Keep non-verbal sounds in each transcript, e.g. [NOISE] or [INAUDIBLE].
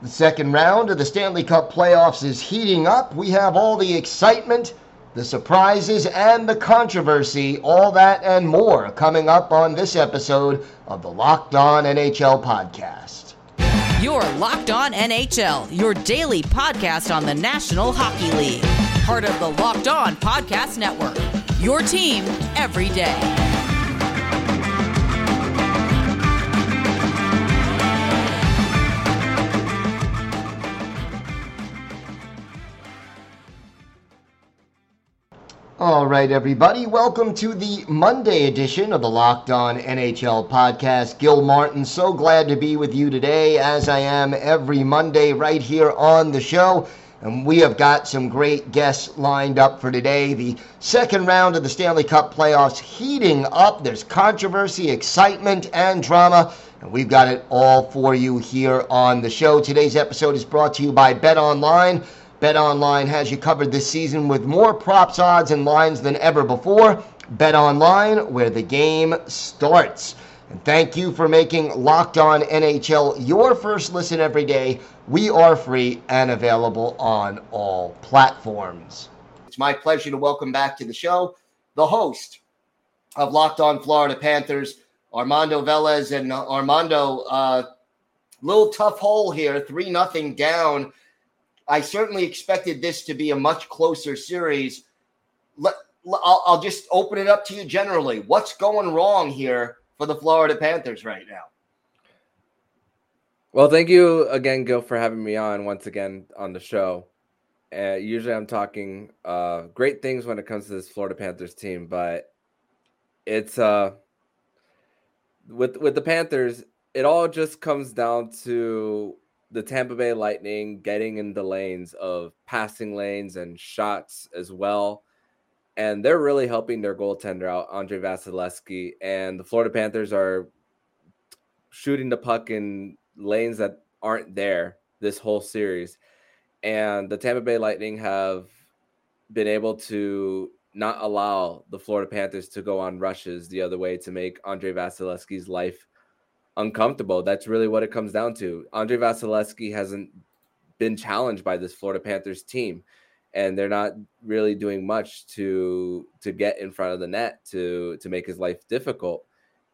The second round of the Stanley Cup playoffs is heating up. We have all the excitement, the surprises, and the controversy, all that and more coming up on this episode of the Locked On NHL podcast. Your Locked On NHL, your daily podcast on the National Hockey League. Part of the Locked On Podcast Network. Your team every day. All right, everybody. Welcome to the Monday edition of the Locked On NHL podcast. Gil Martin, so glad to be with you today, as I am every Monday right here on the show. And we have got some great guests lined up for today. The second round of the Stanley Cup playoffs heating up. There's controversy, excitement, and drama. And we've got it all for you here on the show. Today's episode is brought to you by Bet Online. BetOnline has you covered this season with more props, odds, and lines than ever before. BetOnline, where the game starts. And thank you for making Locked On NHL your first listen every day. We are free and available on all platforms. It's my pleasure to welcome back to the show the host of Locked On Florida Panthers, Armando Velez. And Armando, uh, little tough hole here, 3 nothing down I certainly expected this to be a much closer series. Let, I'll, I'll just open it up to you generally. What's going wrong here for the Florida Panthers right now? Well, thank you again, Gil, for having me on once again on the show. Uh, usually, I'm talking uh, great things when it comes to this Florida Panthers team, but it's uh, with with the Panthers. It all just comes down to the Tampa Bay Lightning getting in the lanes of passing lanes and shots as well. And they're really helping their goaltender out, Andre Vasilevskiy. And the Florida Panthers are shooting the puck in lanes that aren't there this whole series. And the Tampa Bay Lightning have been able to not allow the Florida Panthers to go on rushes the other way to make Andre Vasilevskiy's life uncomfortable. That's really what it comes down to. Andre Vasilevskiy hasn't been challenged by this Florida Panthers team, and they're not really doing much to to get in front of the net to to make his life difficult.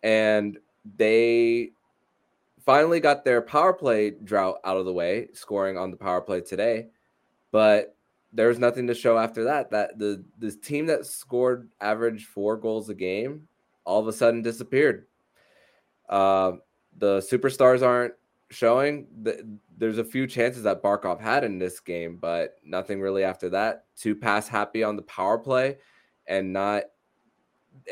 And they finally got their power play drought out of the way, scoring on the power play today. But there was nothing to show after that. That the this team that scored average four goals a game all of a sudden disappeared. Uh, the superstars aren't showing. There's a few chances that Barkov had in this game, but nothing really after that. Two pass happy on the power play, and not.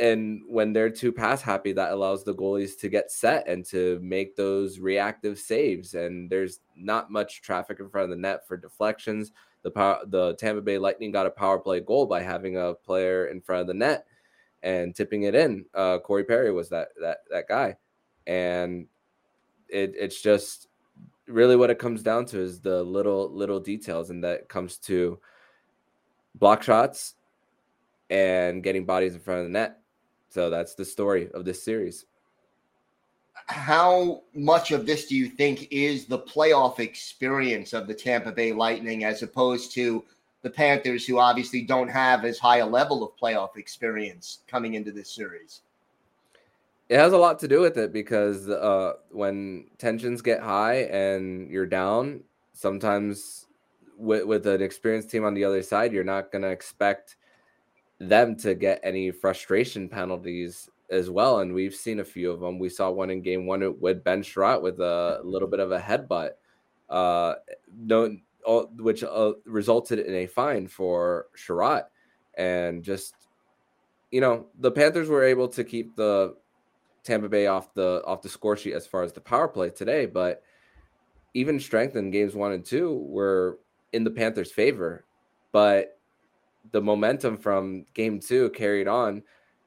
And when they're too pass happy, that allows the goalies to get set and to make those reactive saves. And there's not much traffic in front of the net for deflections. The power, the Tampa Bay Lightning got a power play goal by having a player in front of the net and tipping it in. Uh, Corey Perry was that that that guy, and it, it's just really what it comes down to is the little little details, and that comes to block shots and getting bodies in front of the net. So that's the story of this series. How much of this do you think is the playoff experience of the Tampa Bay Lightning as opposed to the Panthers, who obviously don't have as high a level of playoff experience coming into this series? It has a lot to do with it because uh, when tensions get high and you're down, sometimes with, with an experienced team on the other side, you're not going to expect them to get any frustration penalties as well. And we've seen a few of them. We saw one in game one with Ben Chiarot with a little bit of a headbutt, uh, no, which uh, resulted in a fine for Chiarot. And just, you know, the Panthers were able to keep the Tampa Bay off the off the score sheet as far as the power play today, but even strength in games one and two were in the Panthers' favor. But the momentum from game two carried on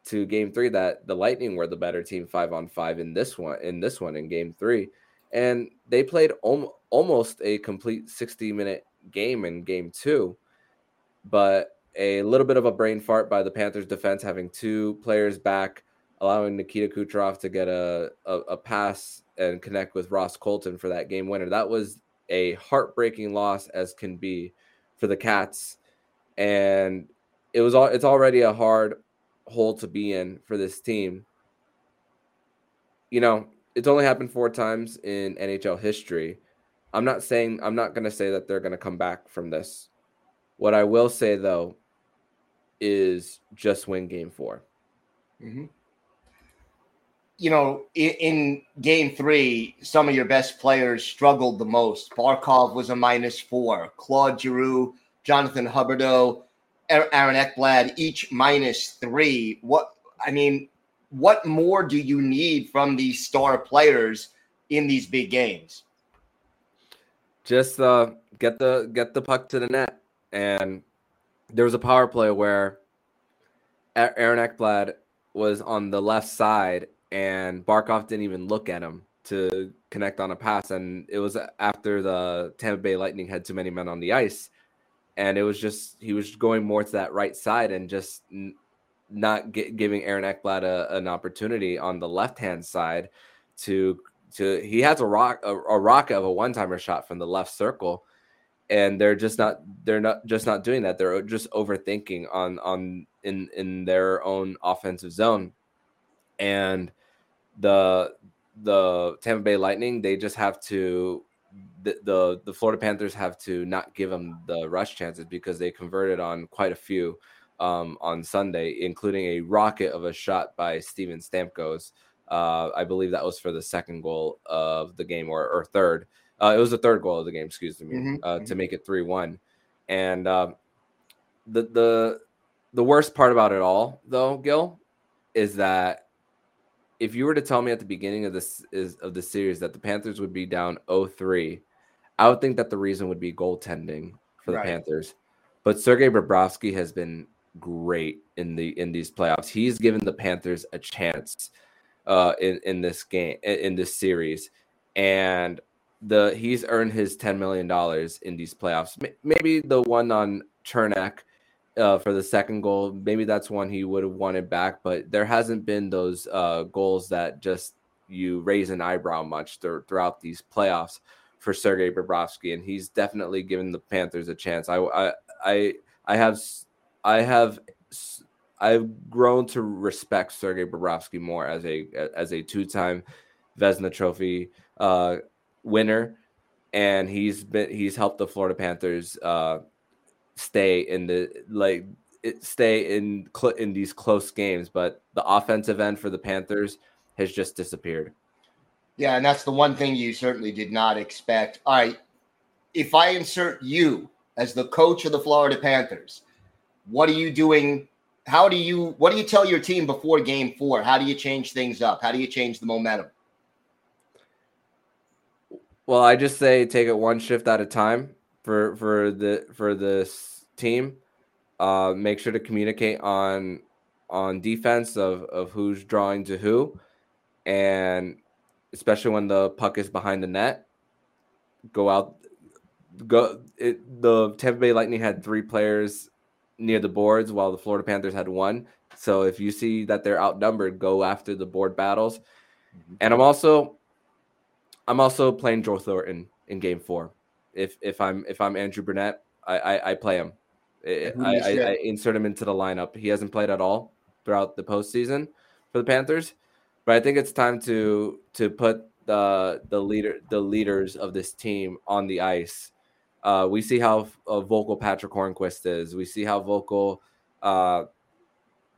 to game three that the Lightning were the better team five on five in this one in this one in game three. And they played om- almost a complete 60 minute game in game two. But a little bit of a brain fart by the Panthers defense having two players back allowing Nikita Kucherov to get a, a, a pass and connect with Ross Colton for that game winner. That was a heartbreaking loss as can be for the Cats, and it was all. It's already a hard hole to be in for this team. You know, it's only happened four times in NHL history. I'm not saying I'm not going to say that they're going to come back from this. What I will say though is just win game 4 mm-hmm. You know, in, in, game three, some of your best players struggled the most. Barkov was a minus four. Claude Giroux, Jonathan Huberdeau, Aaron Ekblad, each minus three. What I mean, what more do you need from these star players in these big games? Just uh, get the get the puck to the net, and there was a power play where Aaron Ekblad was on the left side, and Barkov didn't even look at him to connect on a pass, and it was after the Tampa Bay Lightning had too many men on the ice, and it was just he was going more to that right side and just not get, giving Aaron Ekblad a, an opportunity on the left hand side to to he has a rock a, a rock of a one timer shot from the left circle, and they're just not they're not just not doing that. They're just overthinking on on in in their own offensive zone, and the the Tampa Bay Lightning they just have to the, the the Florida Panthers have to not give them the rush chances because they converted on quite a few um, on Sunday, including a rocket of a shot by Steven Stamkos. Uh, I believe that was for the second goal of the game or, or third. Uh, it was the third goal of the game, excuse me, mm-hmm. uh, to mm-hmm. make it three one. And um, the the the worst part about it all, though, Gil, is that if you were to tell me at the beginning of this is of the series that the Panthers would be down 0-3, I would think that the reason would be goaltending for the right. Panthers. But Sergei Bobrovsky has been great in the in these playoffs. He's given the Panthers a chance uh, in in this game in this series, and the he's earned his ten million dollars in these playoffs. Maybe the one on Cernak uh, for the second goal, maybe that's one he would have wanted back, but there hasn't been those uh, goals that just you raise an eyebrow much th- throughout these playoffs for Sergei Bobrovsky, and he's definitely given the Panthers a chance. I I I, I have I have I've grown to respect Sergei Bobrovsky more as a as a two-time Vezina Trophy uh, winner, and he's been he's helped the Florida Panthers uh, stay in the like stay in cl- in these close games. But the offensive end for the Panthers has just disappeared. Yeah, and that's the one thing you certainly did not expect. All right, if I insert you as the coach of the Florida Panthers what are you doing? How do you what do you tell your team before game four? How do you change things up? How do you change the momentum? Well, I just say take it one shift at a time for for the for this team. Uh, make sure to communicate on on defense of of who's drawing to who, and especially when the puck is behind the net, go out. Go. It, the Tampa Bay Lightning had three players near the boards while the Florida Panthers had one. So if you see that they're outnumbered, go after the board battles. Mm-hmm. And I'm also I'm also playing Joe Thornton in game four. If if I'm if I'm Andrew Brunette, I I, I play him. I, I, I, insert him into the lineup. He hasn't played at all throughout the postseason for the Panthers, but I think it's time to to put the the leader the leaders of this team on the ice uh, we see how uh, vocal Patrick Hornqvist is. We see how vocal uh,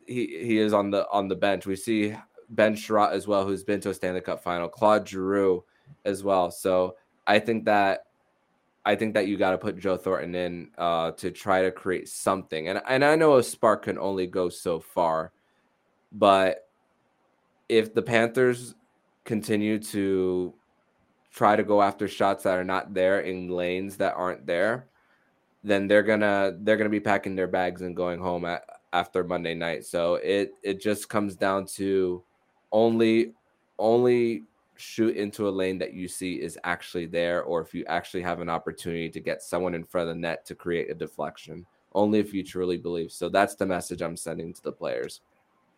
he he is on the on the bench. We see Ben Chiarot as well, who's been to a Stanley Cup final. Claude Giroux as well. So I think that I think that you got to put Joe Thornton in uh, to try to create something. And and I know a spark can only go so far, but if the Panthers continue to try to go after shots that are not there in lanes that aren't there, then they're gonna they're gonna be packing their bags and going home at, after Monday night. So it it just comes down to only only shoot into a lane that you see is actually there, or if you actually have an opportunity to get someone in front of the net to create a deflection. Only if you truly believe. So that's the message I'm sending to the players.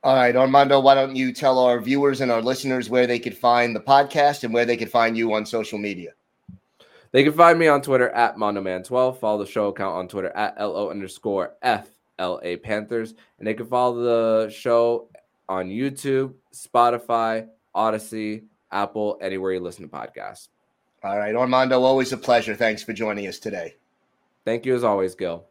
All right, Armando, why don't you tell our viewers and our listeners where they could find the podcast and where they could find you on social media? They can find me on Twitter at Monoman12. Follow the show account on Twitter at LO underscore FLA Panthers. And they can follow the show on YouTube, Spotify, Odyssey, Apple, anywhere you listen to podcasts. All right, Armando, always a pleasure. Thanks for joining us today. Thank you as always, Gil.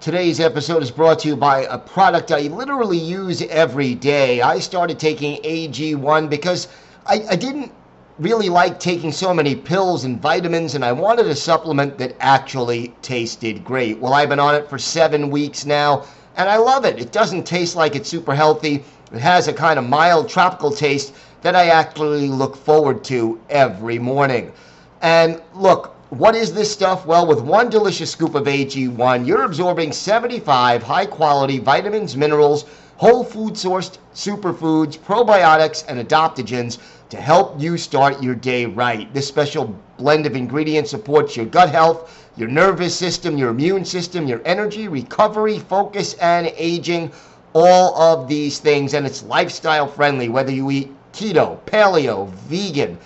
Today's episode is brought to you by a product I literally use every day. I started taking AG1 because I, I didn't really like taking so many pills and vitamins, and I wanted a supplement that actually tasted great. Well, I've been on it for seven weeks now, and I love it. It doesn't taste like it's super healthy, it has a kind of mild tropical taste that I actually look forward to every morning. And look, what is this stuff? Well, with one delicious scoop of AG1, you're absorbing 75 high quality vitamins, minerals, whole food sourced superfoods, probiotics, and adaptogens to help you start your day right. This special blend of ingredients supports your gut health, your nervous system, your immune system, your energy, recovery, focus, and aging. All of these things, and it's lifestyle friendly, whether you eat keto, paleo, vegan,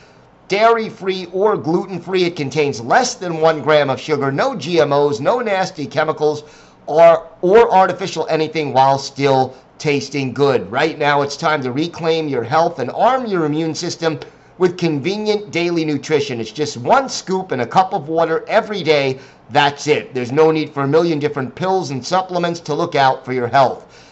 dairy free, or gluten free. It contains less than one gram of sugar, no GMOs, no nasty chemicals, or, or artificial anything while still tasting good. Right now, it's time to reclaim your health and arm your immune system with convenient daily nutrition. It's just one scoop and a cup of water every day. That's it. There's no need for a million different pills and supplements to look out for your health.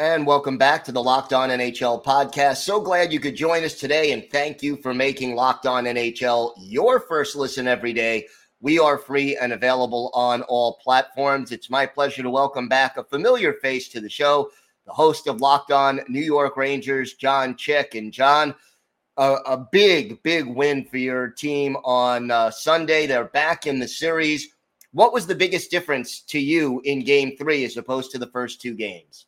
And welcome back to the Locked On NHL podcast. So glad you could join us today, and thank you for making Locked On NHL your first listen every day. We are free and available on all platforms. It's my pleasure to welcome back a familiar face to the show, the host of Locked On New York Rangers, John Chick. And John, a, a big, big win for your team on uh, Sunday. They're back in the series. What was the biggest difference to you in game three as opposed to the first two games?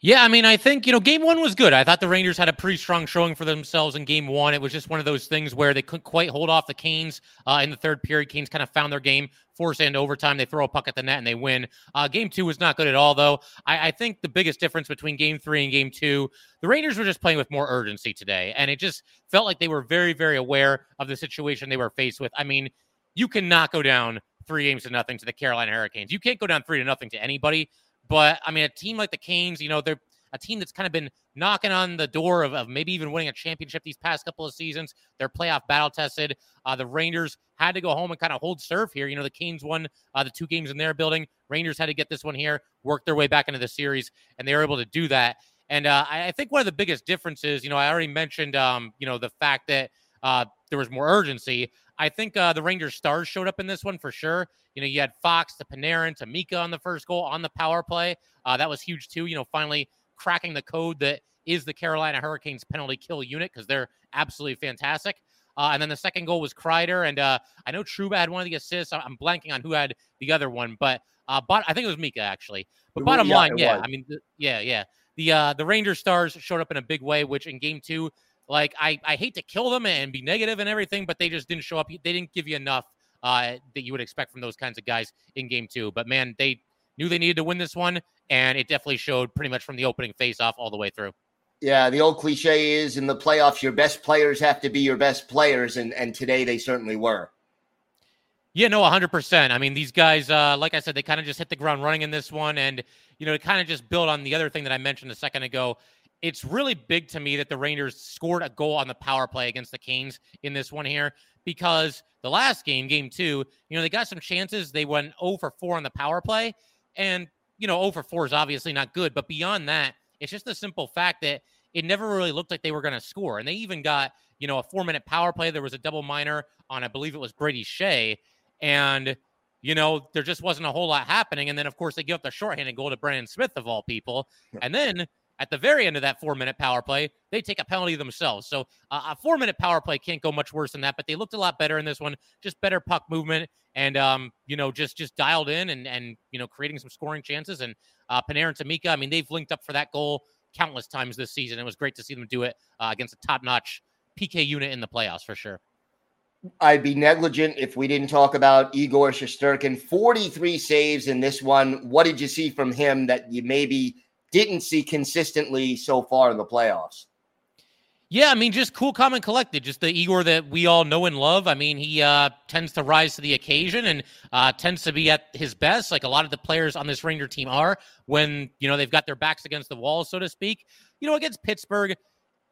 Yeah, I mean, I think, you know, game one was good. I thought the Rangers had a pretty strong showing for themselves in game one. It was just one of those things where they couldn't quite hold off the Canes uh, in the third period. Canes kind of found their game, force into overtime. They throw a puck at the net and they win. Uh, game two was not good at all, though. I, I, think the biggest difference between game three and game two, the Rangers were just playing with more urgency today. And it just felt like they were very, very aware of the situation they were faced with. I mean, you cannot go down three games to nothing to the Carolina Hurricanes. You can't go down three to nothing to anybody. But I mean, a team like the Canes, you know, they're a team that's kind of been knocking on the door of, of maybe even winning a championship these past couple of seasons. They're playoff battle tested. Uh, the Rangers had to go home and kind of hold serve here. You know, the Canes won uh, the two games in their building. Rangers had to get this one here, work their way back into the series, and they were able to do that. And uh, I, I, think one of the biggest differences, you know, I already mentioned, um, you know, the fact that uh, there was more urgency. I think uh, the Rangers stars showed up in this one for sure. You know, you had Fox to Panarin to Mika on the first goal on the power play. Uh, that was huge too. You know, finally cracking the code that is the Carolina Hurricanes penalty kill unit because they're absolutely fantastic. Uh, and then the second goal was Kreider, and uh, I know Trouba had one of the assists. I'm blanking on who had the other one, but uh, but I think it was Mika actually. But bottom yeah, line, yeah, was. I mean, yeah, yeah. The uh, the Ranger stars showed up in a big way, which in game two, like I I hate to kill them and be negative and everything, but they just didn't show up. They didn't give you enough uh, that you would expect from those kinds of guys in game two. But man, they knew they needed to win this one, and it definitely showed pretty much from the opening face-off all the way through. Yeah, the old cliche is in the playoffs, your best players have to be your best players, and and today they certainly were. Yeah, no, 100%. I mean, these guys, uh, like I said, they kind of just hit the ground running in this one. And, you know, to kind of just build on the other thing that I mentioned a second ago, it's really big to me that the Rangers scored a goal on the power play against the Canes in this one here because the last game, game two, you know, they got some chances. They went 0 for 4 on the power play. And you know, oh over 4 is obviously not good, but beyond that, it's just the simple fact that it never really looked like they were going to score. And they even got, you know, a four minute power play. There was a double minor on, I believe it was Brady Skjei. And, you know, there just wasn't a whole lot happening. And then, of course, they give up the shorthanded goal to Brendan Smith, of all people. And then at the very end of that four minute power play, they take a penalty themselves. So uh, a four minute power play can't go much worse than that. But they looked a lot better in this one, just better puck movement and um, you know just just dialed in and and you know creating some scoring chances. And uh, Panarin and Tamika, I mean they've linked up for that goal countless times this season. It was great to see them do it uh, against a top notch PK unit in the playoffs for sure. I'd be negligent if we didn't talk about Igor Shesterkin. 43 saves in this one. What did you see from him that you maybe didn't see consistently so far in the playoffs? Yeah, I mean, just cool, calm, and collected. Just the Igor that we all know and love. I mean, he uh, tends to rise to the occasion and uh, tends to be at his best, like a lot of the players on this Ranger team are when you know they've got their backs against the wall, so to speak. You know, against Pittsburgh,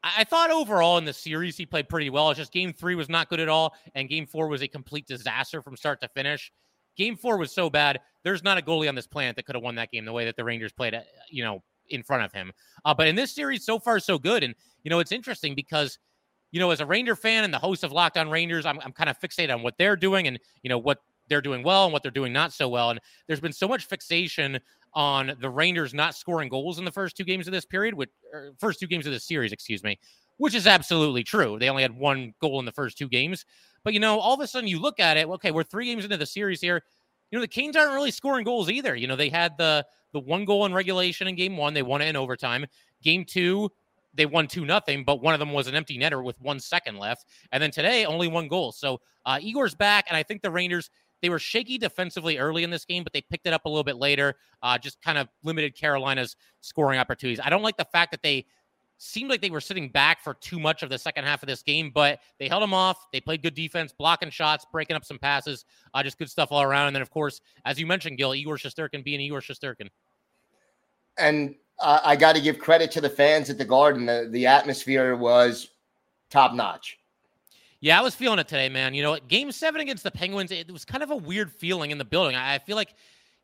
I thought overall in the series he played pretty well. It's just game three was not good at all, and game four was a complete disaster from start to finish. Game four was so bad. There's not a goalie on this planet that could have won that game the way that the Rangers played, uh, you know, in front of him. Uh, but in this series, so far so good. And you know, it's interesting because you know, as a Ranger fan and the host of Locked On Rangers, I'm, I'm kind of fixated on what they're doing and you know what they're doing well and what they're doing not so well. And there's been so much fixation on the Rangers not scoring goals in the first two games of this period, which first two games of this series, excuse me, which is absolutely true. They only had one goal in the first two games. But you know, all of a sudden you look at it, okay, we're three games into the series here. You know, the Canes aren't really scoring goals either. You know, they had the the one goal in regulation in game one, they won it in overtime. Game two, they won two nothing, but one of them was an empty netter with one second left. And then today, only one goal. So uh, Igor's back, and I think the Rangers they were shaky defensively early in this game, but they picked it up a little bit later. Uh, just kind of limited Carolina's scoring opportunities. I don't like the fact that they seemed like they were sitting back for too much of the second half of this game, but they held them off. They played good defense, blocking shots, breaking up some passes, uh, just good stuff all around. And then, of course, as you mentioned, Gil, Igor Shesterkin being Igor Shesterkin. And uh, I got to give credit to the fans at the Garden. The, the atmosphere was top notch. Yeah, I was feeling it today, man. You know, game seven against the Penguins, it was kind of a weird feeling in the building. I feel like,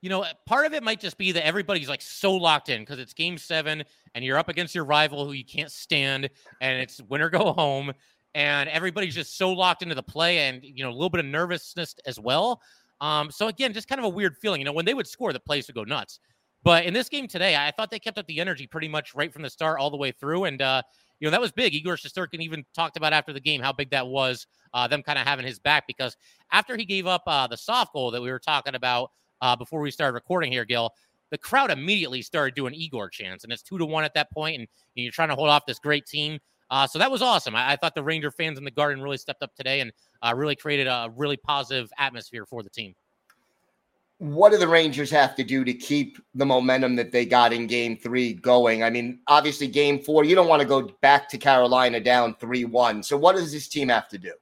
you know, part of it might just be that everybody's like so locked in because it's game seven and you're up against your rival who you can't stand and it's winner go home and everybody's just so locked into the play and, you know, a little bit of nervousness as well. Um, so again, just kind of a weird feeling. You know, when they would score, the place would go nuts. But in this game today, I thought they kept up the energy pretty much right from the start all the way through. And, uh, you know, that was big. Igor Shesterkin even talked about after the game how big that was, uh, them kind of having his back because after he gave up uh, the soft goal that we were talking about uh, before we started recording here, Gil, the crowd immediately started doing Igor chants, and it's two to one at that point, and, and you're trying to hold off this great team. Uh, so that was awesome. I, I, thought the Ranger fans in the Garden really stepped up today and uh, really created a really positive atmosphere for the team what do the Rangers have to do to keep the momentum that they got in game three going? I mean, obviously, game four, you don't want to go back to Carolina down 3 1. So, what does this team have to do?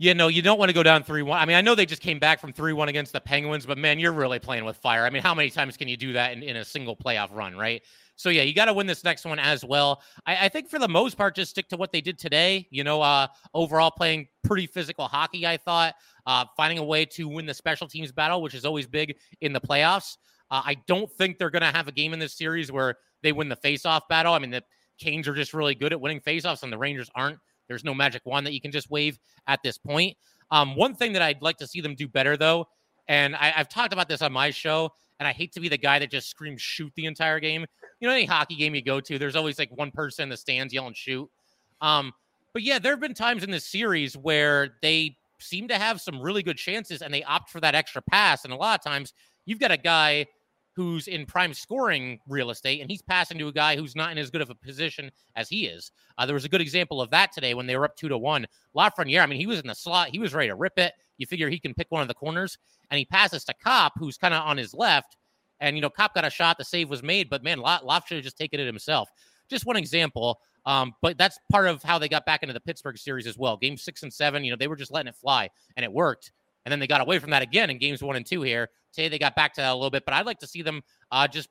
Yeah, no, you don't want to go down 3 1. I mean, I know they just came back from 3 1 against the Penguins, but man, you're really playing with fire. I mean, how many times can you do that in, in a single playoff run, right? So yeah, you got to win this next one as well. I, I, think for the most part, just stick to what they did today. You know, uh, overall playing pretty physical hockey. I thought uh, finding a way to win the special teams battle, which is always big in the playoffs. Uh, I don't think they're going to have a game in this series where they win the face-off battle. I mean, the Canes are just really good at winning face-offs, and the Rangers aren't. There's no magic wand that you can just wave at this point. Um, one thing that I'd like to see them do better, though, and I, I've talked about this on my show, and I hate to be the guy that just screams shoot the entire game. You know, any hockey game you go to, there's always like one person in the stands yelling shoot. Um, but yeah, there have been times in this series where they seem to have some really good chances and they opt for that extra pass. And a lot of times you've got a guy who's in prime scoring real estate and he's passing to a guy who's not in as good of a position as he is. Uh, there was a good example of that today when they were up two to one. Lafreniere, I mean, he was in the slot, he was ready to rip it. You figure he can pick one of the corners and he passes to Copp, who's kind of on his left. And, you know, Copp got a shot, the save was made, but man, Loft should have just taken it himself. Just one example. Um, but that's part of how they got back into the Pittsburgh series as well. Game six and seven, you know, they were just letting it fly and it worked. And then they got away from that again in games one and two here. Today they got back to that a little bit, but I'd like to see them uh, just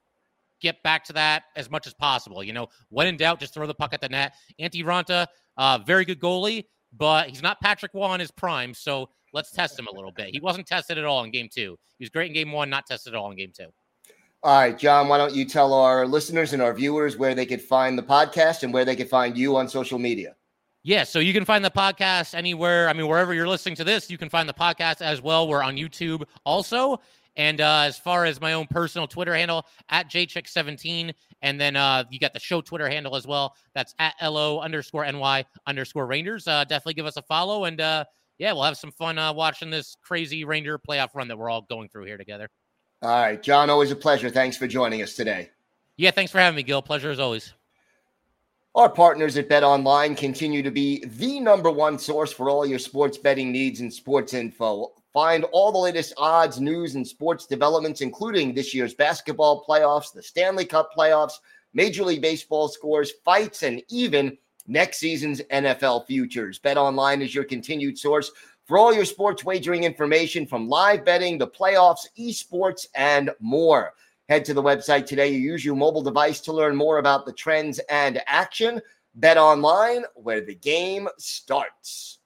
get back to that as much as possible. You know, when in doubt, just throw the puck at the net. Antti Raanta, uh, very good goalie, but he's not Patrick Roy in his prime. So let's test him a little bit. He wasn't tested at all in game two. He was great in game one, not tested at all in game two. All right, John, why don't you tell our listeners and our viewers where they could find the podcast and where they could find you on social media? Yeah, so you can find the podcast anywhere. I mean, wherever you're listening to this, you can find the podcast as well. We're on YouTube also. And uh, as far as my own personal Twitter handle, at jcheck17. And then uh, you got the show Twitter handle as well. That's at LO underscore NY underscore Rangers. Uh, definitely give us a follow. And uh, yeah, we'll have some fun uh, watching this crazy Ranger playoff run that we're all going through here together. All right, John, always a pleasure. Thanks for joining us today. Yeah, thanks for having me, Gil. Pleasure as always. Our partners at Bet Online continue to be the number one source for all your sports betting needs and sports info. Find all the latest odds, news, and sports developments, including this year's basketball playoffs, the Stanley Cup playoffs, Major League Baseball scores, fights, and even next season's NFL futures. Bet Online is your continued source for all your sports wagering information from live betting, the playoffs, esports, and more. Head to the website today. You use your mobile device to learn more about the trends and action. Bet Online, where the game starts.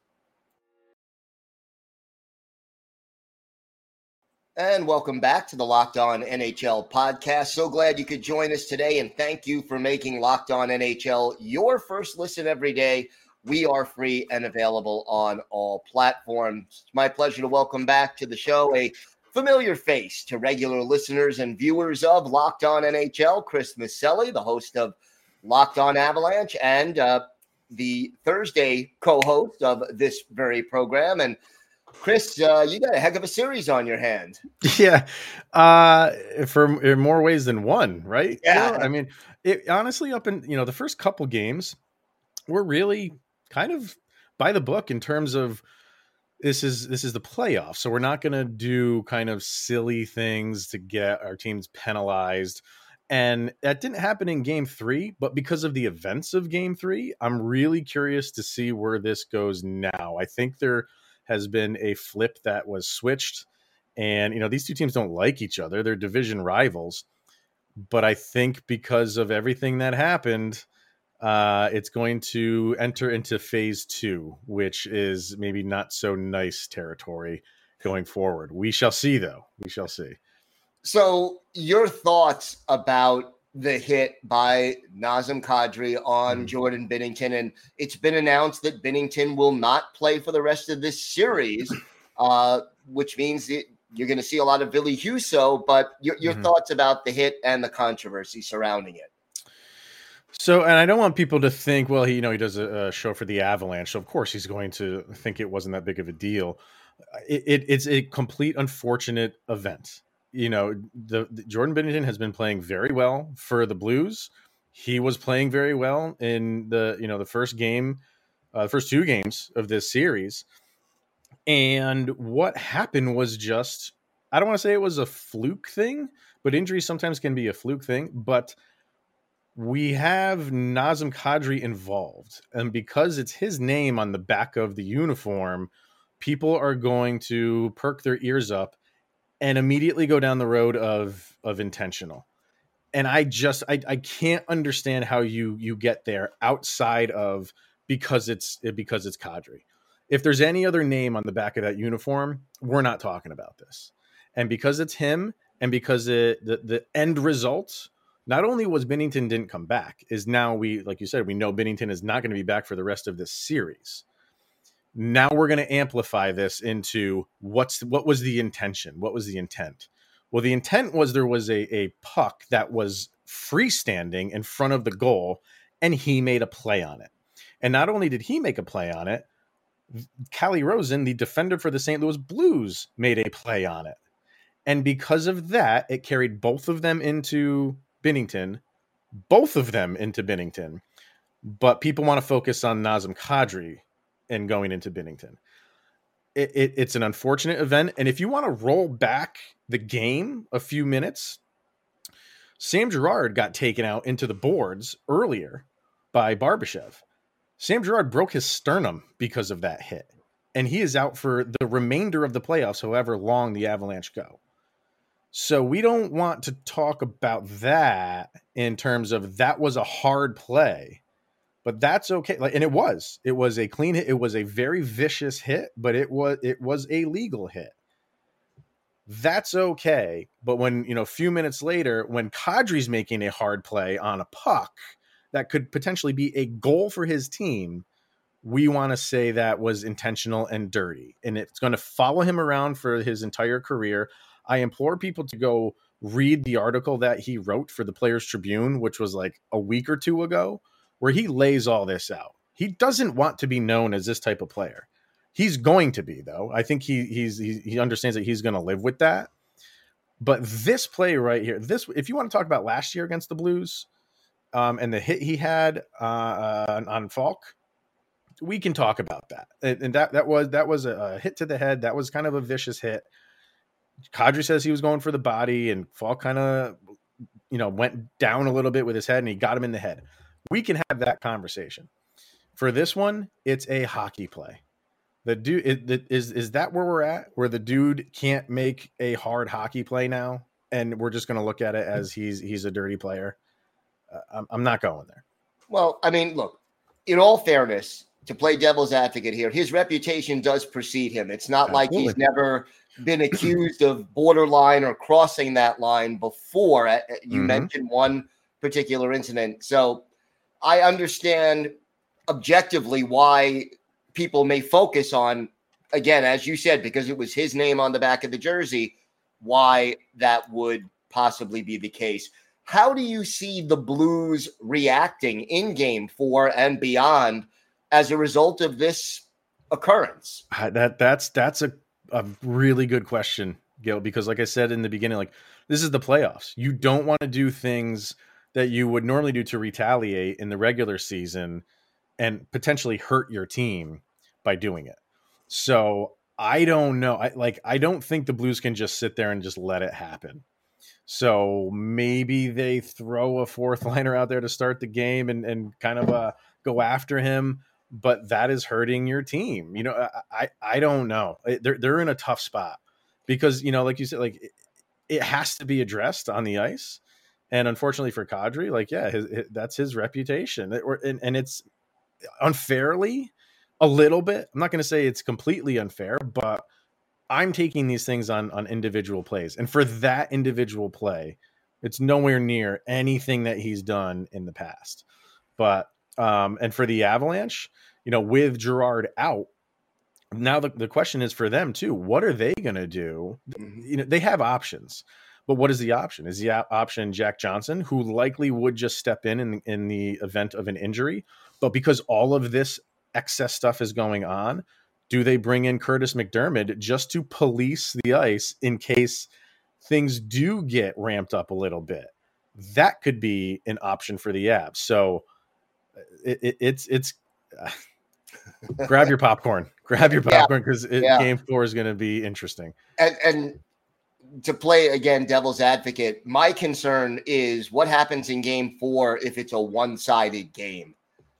And welcome back to the Locked On NHL podcast. So glad you could join us today, and thank you for making Locked On NHL your first listen every day. We are free and available on all platforms. It's my pleasure to welcome back to the show a familiar face to regular listeners and viewers of Locked On NHL, Chris Maselli, the host of Locked On Avalanche, and uh, the Thursday co host of this very program. And Chris, uh, you got a heck of a series on your hand. [LAUGHS] Yeah, uh, for in more ways than one, right? Yeah. You know, I mean, it, honestly, up in you know the first couple games, we're really kind of by the book in terms of this is this is the playoffs, so we're not going to do kind of silly things to get our teams penalized. And that didn't happen in game three, but because of the events of game three, I'm really curious to see where this goes now. I think they're has been a flip that was switched. And, you know, these two teams don't like each other, they're division rivals. But I think because of everything that happened, uh, it's going to enter into phase two, which is maybe not so nice territory going forward. We shall see, though. We shall see. So, your thoughts about the hit by Nazem Kadri on mm. Jordan Binnington. And it's been announced that Binnington will not play for the rest of this series, [LAUGHS] uh, which means that you're going to see a lot of Ville Husso. But your, your mm-hmm. thoughts about the hit and the controversy surrounding it? So, and I don't want people to think, well, he, you know, he does a, a show for the Avalanche, so of course he's going to think it wasn't that big of a deal. It, it, it's a complete unfortunate event you know, the, the, Jordan Binnington has been playing very well for the Blues. He was playing very well in the you know the first game, uh, the first two games of this series. And what happened was just I don't want to say it was a fluke thing, but injuries sometimes can be a fluke thing. But we have Nazem Kadri involved, and because it's his name on the back of the uniform, people are going to perk their ears up and immediately go down the road of of intentional and i just i, I can't understand how you you get there outside of because it's because it's Kadri. If there's any other name on the back of that uniform, we're not talking about this. And because it's him, and because it, the the end result, not only was Binnington didn't come back, is now we like you said we know Binnington is not going to be back for the rest of this series now we're going to amplify this into what's what was the intention what was the intent well the intent was there was a, a puck that was freestanding in front of the goal and he made a play on it and not only did he make a play on it Calle Rosen, the defender for the St. Louis Blues, made a play on it. And because of that, it carried both of them into Binnington, both of them into Binnington. But people want to focus on Nazem Kadri and going into Binnington. It, it, it's an unfortunate event. And if you want to roll back the game a few minutes, Sam Girard got taken out into the boards earlier by Barbashev. Sam Girard broke his sternum because of that hit, and he is out for the remainder of the playoffs, however long the Avalanche go. So we don't want to talk about that in terms of that was a hard play but that's okay. Like, and it was, it was a clean hit. It was a very vicious hit, but it was, it was a legal hit. That's okay. But when, you know, a few minutes later, when Kadri's making a hard play on a puck that could potentially be a goal for his team, we want to say that was intentional and dirty, and it's going to follow him around for his entire career. I implore people to go read the article that he wrote for the Players Tribune, which was like a week or two ago, where he lays all this out. He doesn't want to be known as this type of player. He's going to be though. I think he he's he, he understands that he's going to live with that. But this play right here, this if you want to talk about last year against the Blues, um, and the hit he had uh, uh, on Faulk, we can talk about that. And, that that was that was a, hit to the head. That was kind of a vicious hit. Kadri says he was going for the body, and Faulk kind of you know went down a little bit with his head, and he got him in the head. We can have that conversation. For this one, it's a hockey play. The dude is is that where we're at? Where the dude can't make a hard hockey play now, and we're just going to look at it as he's he's a dirty player. Uh, I'm, I'm not going there. Well, I mean, look. In all fairness, to play devil's advocate here, his reputation does precede him. It's not Absolutely. like he's never been accused of borderline or crossing that line before. Uh, uh, you mm-hmm. mentioned one particular incident. So I understand objectively why people may focus on, again, as you said, because it was his name on the back of the jersey, why that would possibly be the case. How do you see the Blues reacting in game four and beyond as a result of this occurrence? Uh, that that's that's a, a really good question, Gil, because like I said in the beginning, like this is the playoffs. You don't want to do things that you would normally do to retaliate in the regular season and potentially hurt your team by doing it. So I don't know. I like I don't think the Blues can just sit there and just let it happen. So maybe they throw a fourth [LAUGHS] liner out there to start the game and, and kind of uh, go after him, but that is hurting your team. You know, I I don't know. They're they're in a tough spot because you know, like you said, like it, it has to be addressed on the ice. And unfortunately for Kadri, like yeah, his, his, that's his reputation, it, and, and it's unfairly a little bit. I'm not going to say it's completely unfair, but I'm taking these things on on individual plays, and for that individual play, it's nowhere near anything that he's done in the past. But um, and for the Avalanche, you know, with Girard out, now the, the question is for them too. What are they going to do? Mm-hmm. You know, they have options. But what is the option? Is the option Jack Johnson, who likely would just step in, in in the event of an injury, but because all of this excess stuff is going on, do they bring in Kurtis MacDermid just to police the ice in case things do get ramped up a little bit? That could be an option for the Avs. So uh, it, it, it's it's uh, [SIGHS] grab your popcorn, grab your popcorn because yeah. yeah. game four is going to be interesting. And and to play again devil's advocate, my concern is what happens in game four if it's a one sided game.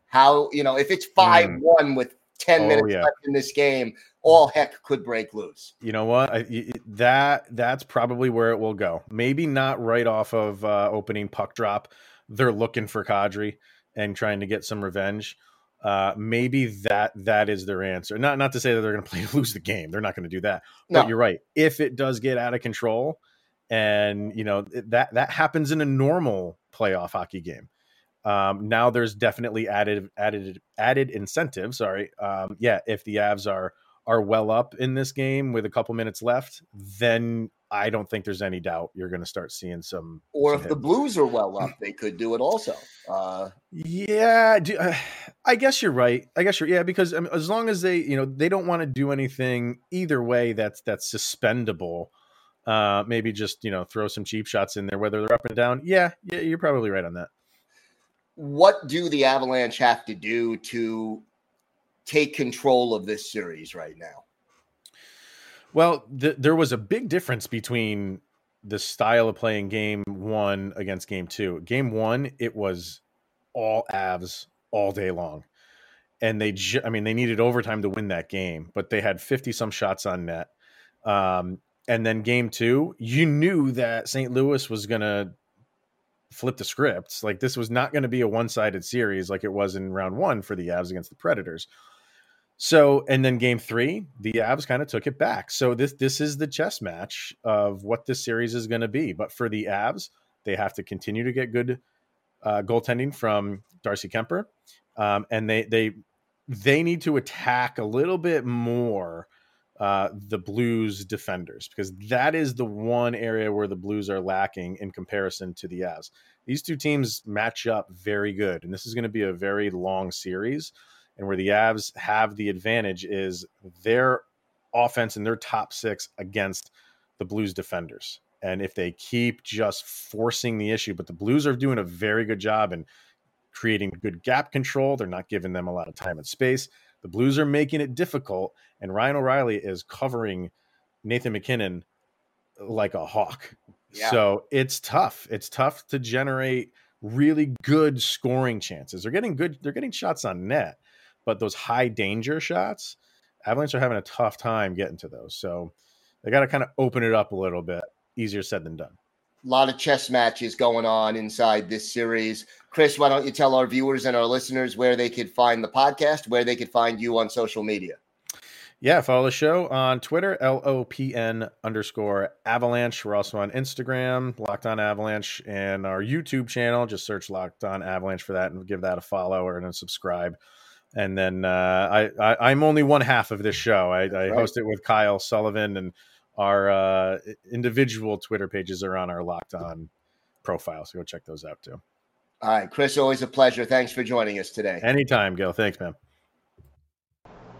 How, you know, if it's 5 mm. 1 with 10 oh, minutes yeah. left in this game, all heck could break loose. You know what? I, that that's probably where it will go. Maybe not right off of uh, opening puck drop. They're looking for Kadri and trying to get some revenge. Uh, maybe that that is their answer. Not not to say that they're going [LAUGHS] to play lose the game. They're not going to do that. No. But you're right. If it does get out of control, and you know that that happens in a normal playoff hockey game. Um, now there's definitely added added added incentive. Sorry, um, yeah. If the Avs are are well up in this game with a couple minutes left, then I don't think there's any doubt you're going to start seeing some. Or some if hits. the Blues are well up, [CLEARS THROAT] they could do it also. Uh, yeah, do, uh, I guess you're right. I guess you're yeah because I mean, as long as they you know they don't want to do anything either way that's that's suspendable. Uh, maybe just you know throw some cheap shots in there, whether they're up and down. Yeah, yeah, you're probably right on that. What do the Avalanche have to do to take control of this series right now? Well, th- there was a big difference between the style of playing game one against game two. Game one, it was all Avs all day long. And they, ju- I mean, they needed overtime to win that game, but they had 50 some shots on net. Um, and then game two, you knew that St. Louis was going to flip the scripts. Like this was not going to be a one sided series like it was in round one for the Avs against the Predators. So, and then game three, the Avs kind of took it back. So this this is the chess match of what this series is going to be. But for the Avs, they have to continue to get good uh, goaltending from Darcy Kuemper, um, and they they they need to attack a little bit more uh, the Blues defenders because that is the one area where the Blues are lacking in comparison to the Avs. These two teams match up very good, and this is going to be a very long series. And where the Avs have the advantage is their offense and their top six against the Blues defenders. And if they keep just forcing the issue, but the Blues are doing a very good job in creating good gap control. They're not giving them a lot of time and space. The Blues are making it difficult, and Ryan O'Reilly is covering Nathan MacKinnon like a hawk. Yeah. So it's tough. It's tough to generate really good scoring chances. They're getting good, they're getting shots on net, but those high danger shots, Avalanche are having a tough time getting to those. So they got to kind of open it up a little bit. Easier said than done a lot of chess matches going on inside this series. Chris, why don't you tell our viewers and our listeners where they could find the podcast, where they could find you on social media? Yeah, follow the show on Twitter, L O P N underscore avalanche. We're also on Instagram, Locked On Avalanche, and our YouTube channel. Just search Locked On Avalanche for that and give that a follow or a subscribe. And then uh, I, I, am only one half of this show. I, I right. host it with Kyle Sullivan and our uh, individual Twitter pages are on our Locked On profile, so go check those out too. All right, Chris, always a pleasure. Thanks for joining us today. Anytime, Gil. Thanks, man.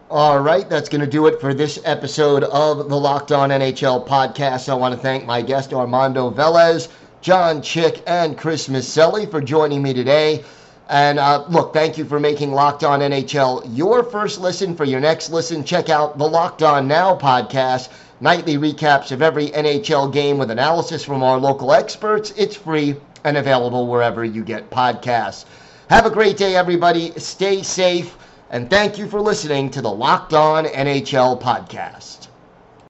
All right, that's going to do it for this episode of the Locked On NHL podcast. I want to thank my guest Armando Velez, John Chick, and Chris Maselli for joining me today. And uh, look, thank you for making Locked On NHL your first listen. For your next listen, check out the Locked On Now podcast nightly recaps of every NHL game with analysis from our local experts. It's free and available wherever you get podcasts. Have a great day, everybody. Stay safe, and thank you for listening to the Locked On NHL podcast.